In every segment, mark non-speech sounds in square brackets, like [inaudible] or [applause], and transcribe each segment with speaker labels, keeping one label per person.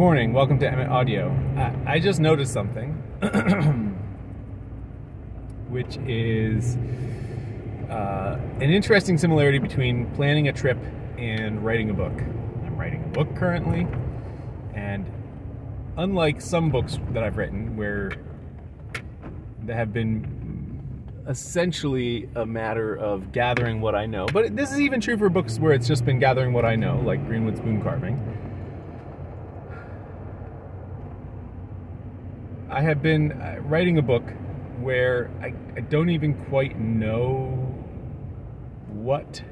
Speaker 1: morning. Welcome to Emmet Audio. I, I just noticed something, [clears throat] which is uh, an interesting similarity between planning a trip and writing a book. I'm writing a book currently, and unlike some books that I've written where that have been essentially a matter of gathering what I know, but this is even true for books where it's just been gathering what I know, like Greenwood Spoon Carving I have been uh, writing a book where I, I don't even quite know what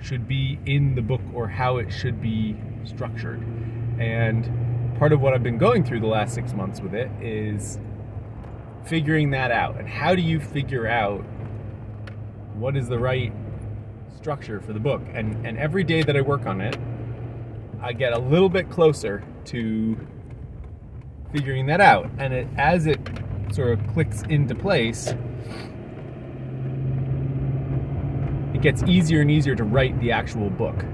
Speaker 1: should be in the book or how it should be structured. And part of what I've been going through the last six months with it is figuring that out. And how do you figure out what is the right structure for the book? And, and every day that I work on it, I get a little bit closer to figuring that out. And it, as it sort of clicks into place, it gets easier and easier to write the actual book.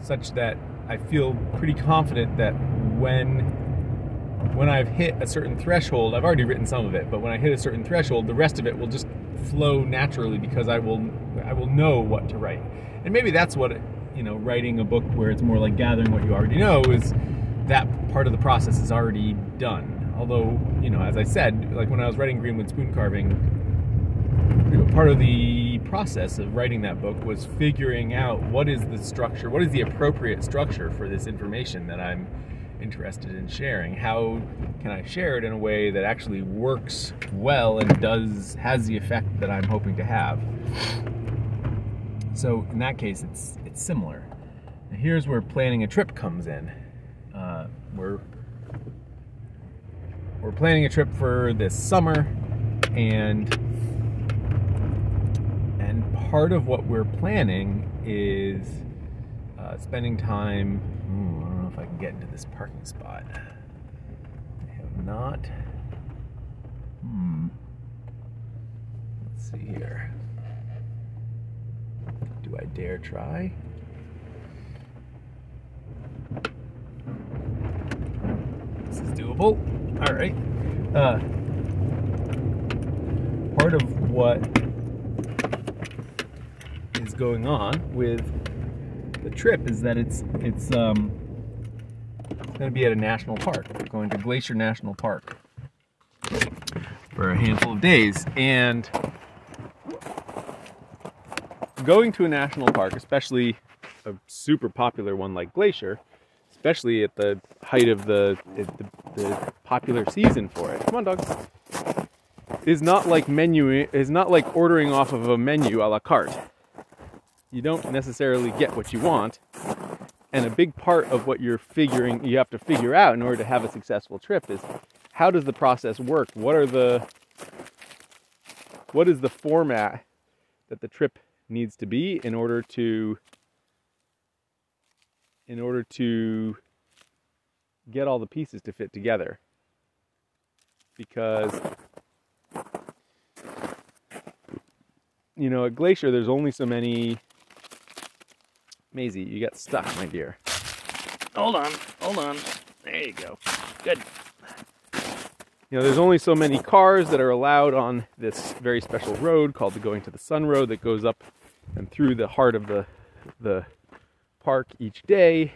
Speaker 1: Such that I feel pretty confident that when when I've hit a certain threshold, I've already written some of it, but when I hit a certain threshold, the rest of it will just flow naturally because I will I will know what to write. And maybe that's what it, you know, writing a book where it's more like gathering what you already know is that part of the process is already done. Although, you know, as I said, like when I was writing Greenwood Spoon Carving, part of the process of writing that book was figuring out what is the structure, what is the appropriate structure for this information that I'm interested in sharing. How can I share it in a way that actually works well and does has the effect that I'm hoping to have? So in that case, it's it's similar. Now here's where planning a trip comes in we're we're planning a trip for this summer, and and part of what we're planning is uh, spending time. Ooh, I don't know if I can get into this parking spot. I have not. Hmm. Let's see here. Do I dare try? Doable. All right. Uh, part of what is going on with the trip is that it's it's um, going to be at a national park. We're going to Glacier National Park for a handful of days, and going to a national park, especially a super popular one like Glacier, especially at the height of the, the, the popular season for it. Come on, dogs. Is not like menu is not like ordering off of a menu a la carte. You don't necessarily get what you want, and a big part of what you're figuring you have to figure out in order to have a successful trip is how does the process work? What are the what is the format that the trip needs to be in order to in order to get all the pieces to fit together. Because, you know, at Glacier, there's only so many. Maisie, you got stuck, my dear.
Speaker 2: Hold on, hold on. There you go. Good.
Speaker 1: You know, there's only so many cars that are allowed on this very special road called the Going to the Sun Road that goes up and through the heart of the the park each day.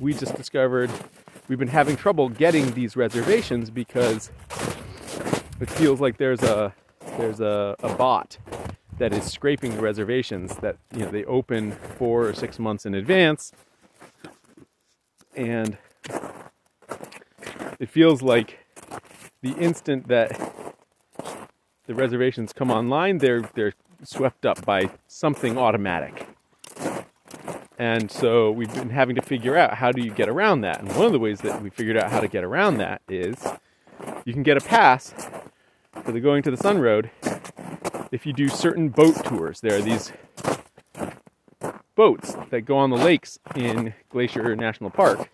Speaker 1: We just discovered we've been having trouble getting these reservations because it feels like there's a there's a, a bot that is scraping the reservations that you know they open four or six months in advance. And it feels like the instant that the reservations come online they're they're swept up by something automatic and so we've been having to figure out how do you get around that. And one of the ways that we figured out how to get around that is you can get a pass for the going to the Sun Road if you do certain boat tours. There are these boats that go on the lakes in Glacier National Park.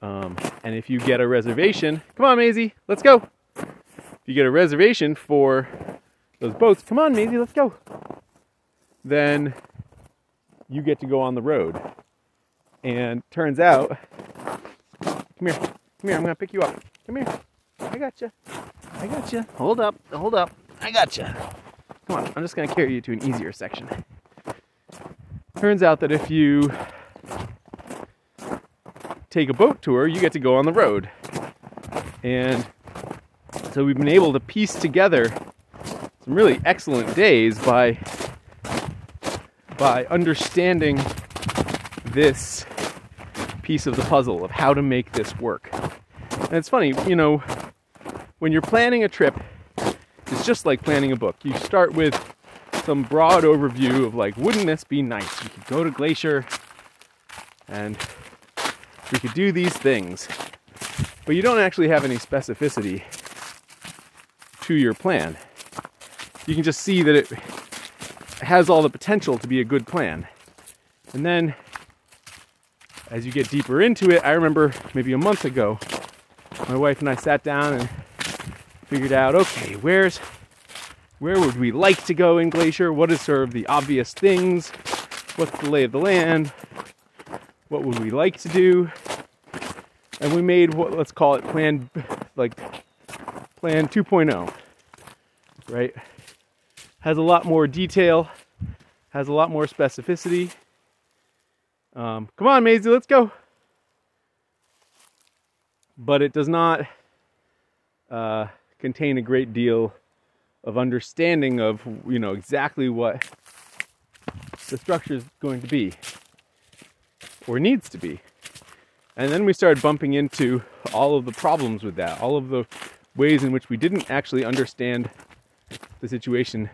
Speaker 1: Um, and if you get a reservation, come on, Maisie, let's go. If you get a reservation for those boats, come on, Maisie, let's go. Then you get to go on the road. And turns out, come here, come here, I'm gonna pick you up. Come here, I got you, I got you. Hold up, hold up, I got you. Come on, I'm just gonna carry you to an easier section. Turns out that if you take a boat tour, you get to go on the road. And so we've been able to piece together some really excellent days by by understanding this piece of the puzzle of how to make this work. And it's funny, you know, when you're planning a trip, it's just like planning a book. You start with some broad overview of like, wouldn't this be nice? We could go to Glacier and we could do these things. But you don't actually have any specificity to your plan. You can just see that it has all the potential to be a good plan. And then as you get deeper into it, I remember maybe a month ago, my wife and I sat down and figured out, okay, where's where would we like to go in Glacier? What is sort of the obvious things? What's the lay of the land? What would we like to do? And we made what let's call it plan like plan 2.0. Right? Has a lot more detail, has a lot more specificity. Um, come on, Maisie, let's go. But it does not uh, contain a great deal of understanding of you know exactly what the structure is going to be or needs to be. And then we started bumping into all of the problems with that, all of the ways in which we didn't actually understand the situation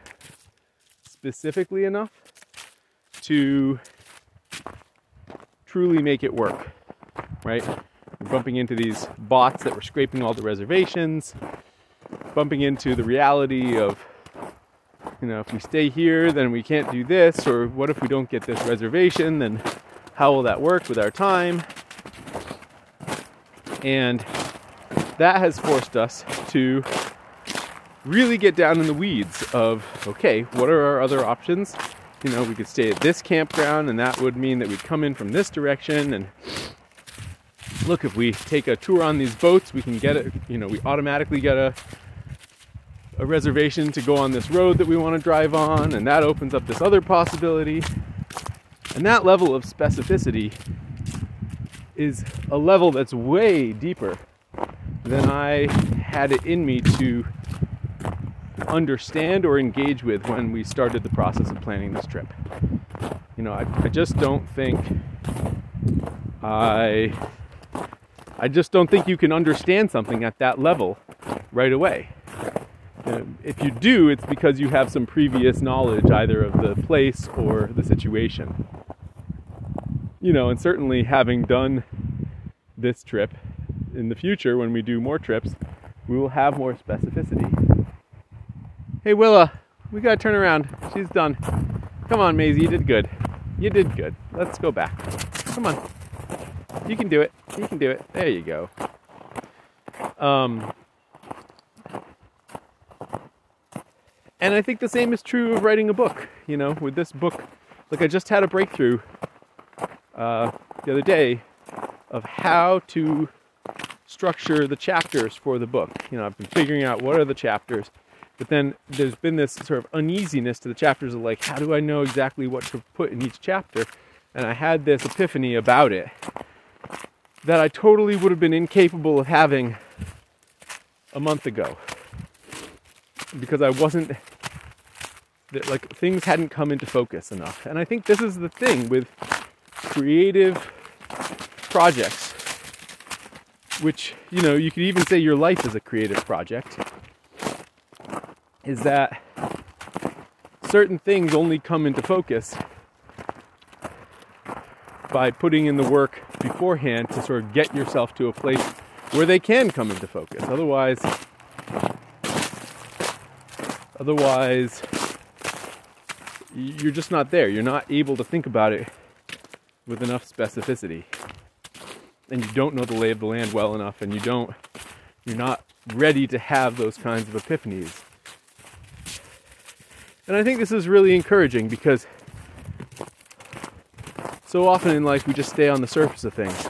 Speaker 1: specifically enough to truly make it work, right? We're bumping into these bots that were scraping all the reservations, bumping into the reality of, you know, if we stay here, then we can't do this, or what if we don't get this reservation, then how will that work with our time? And that has forced us to really get down in the weeds of okay, what are our other options? You know, we could stay at this campground, and that would mean that we'd come in from this direction. And look, if we take a tour on these boats, we can get it, you know, we automatically get a, a reservation to go on this road that we want to drive on, and that opens up this other possibility. And that level of specificity is a level that's way deeper than I had it in me to understand or engage with when we started the process of planning this trip. You know, I, I just don't think I I just don't think you can understand something at that level right away. Uh, if you do, it's because you have some previous knowledge either of the place or the situation. You know, and certainly having done this trip, in the future, when we do more trips, we will have more specificity. Hey, Willa, we gotta turn around. She's done. Come on, Maisie, you did good. You did good. Let's go back. Come on. You can do it. You can do it. There you go. Um, and I think the same is true of writing a book. You know, with this book, like I just had a breakthrough uh, the other day of how to structure the chapters for the book. You know, I've been figuring out what are the chapters, but then there's been this sort of uneasiness to the chapters of like, how do I know exactly what to put in each chapter? And I had this epiphany about it that I totally would have been incapable of having a month ago because I wasn't like things hadn't come into focus enough. And I think this is the thing with creative projects which you know you could even say your life is a creative project is that certain things only come into focus by putting in the work beforehand to sort of get yourself to a place where they can come into focus. Otherwise otherwise you're just not there. You're not able to think about it with enough specificity. And you don't know the lay of the land well enough and you don't you're not ready to have those kinds of epiphanies and i think this is really encouraging because so often in life we just stay on the surface of things.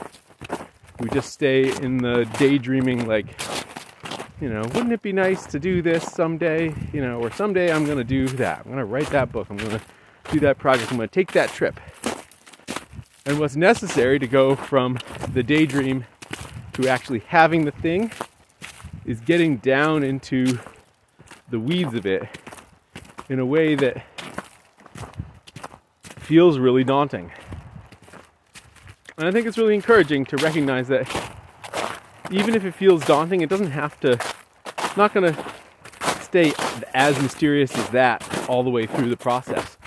Speaker 1: We just stay in the daydreaming, like, you know, wouldn't it be nice to do this someday? You know, or someday I'm going to do that. I'm going to write that book. I'm going to do that project. I'm going to take that trip. And what's necessary to go from the daydream to actually having the thing is getting down into the weeds of it in a way that feels really daunting. And I think it's really encouraging to recognize that even if it feels daunting, it doesn't have to, it's not going to stay as mysterious as that all the way through the process.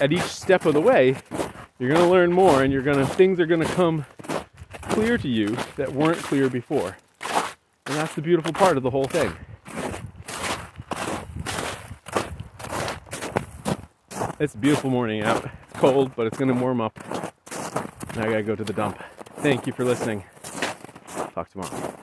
Speaker 1: At each step of the way, you're going to learn more and you're going to, things are going to come clear to you that weren't clear before. And that's the beautiful part of the whole thing. It's a beautiful morning out. It's cold, but it's going to warm up. Now I gotta go to the dump. Thank you for listening. Talk tomorrow.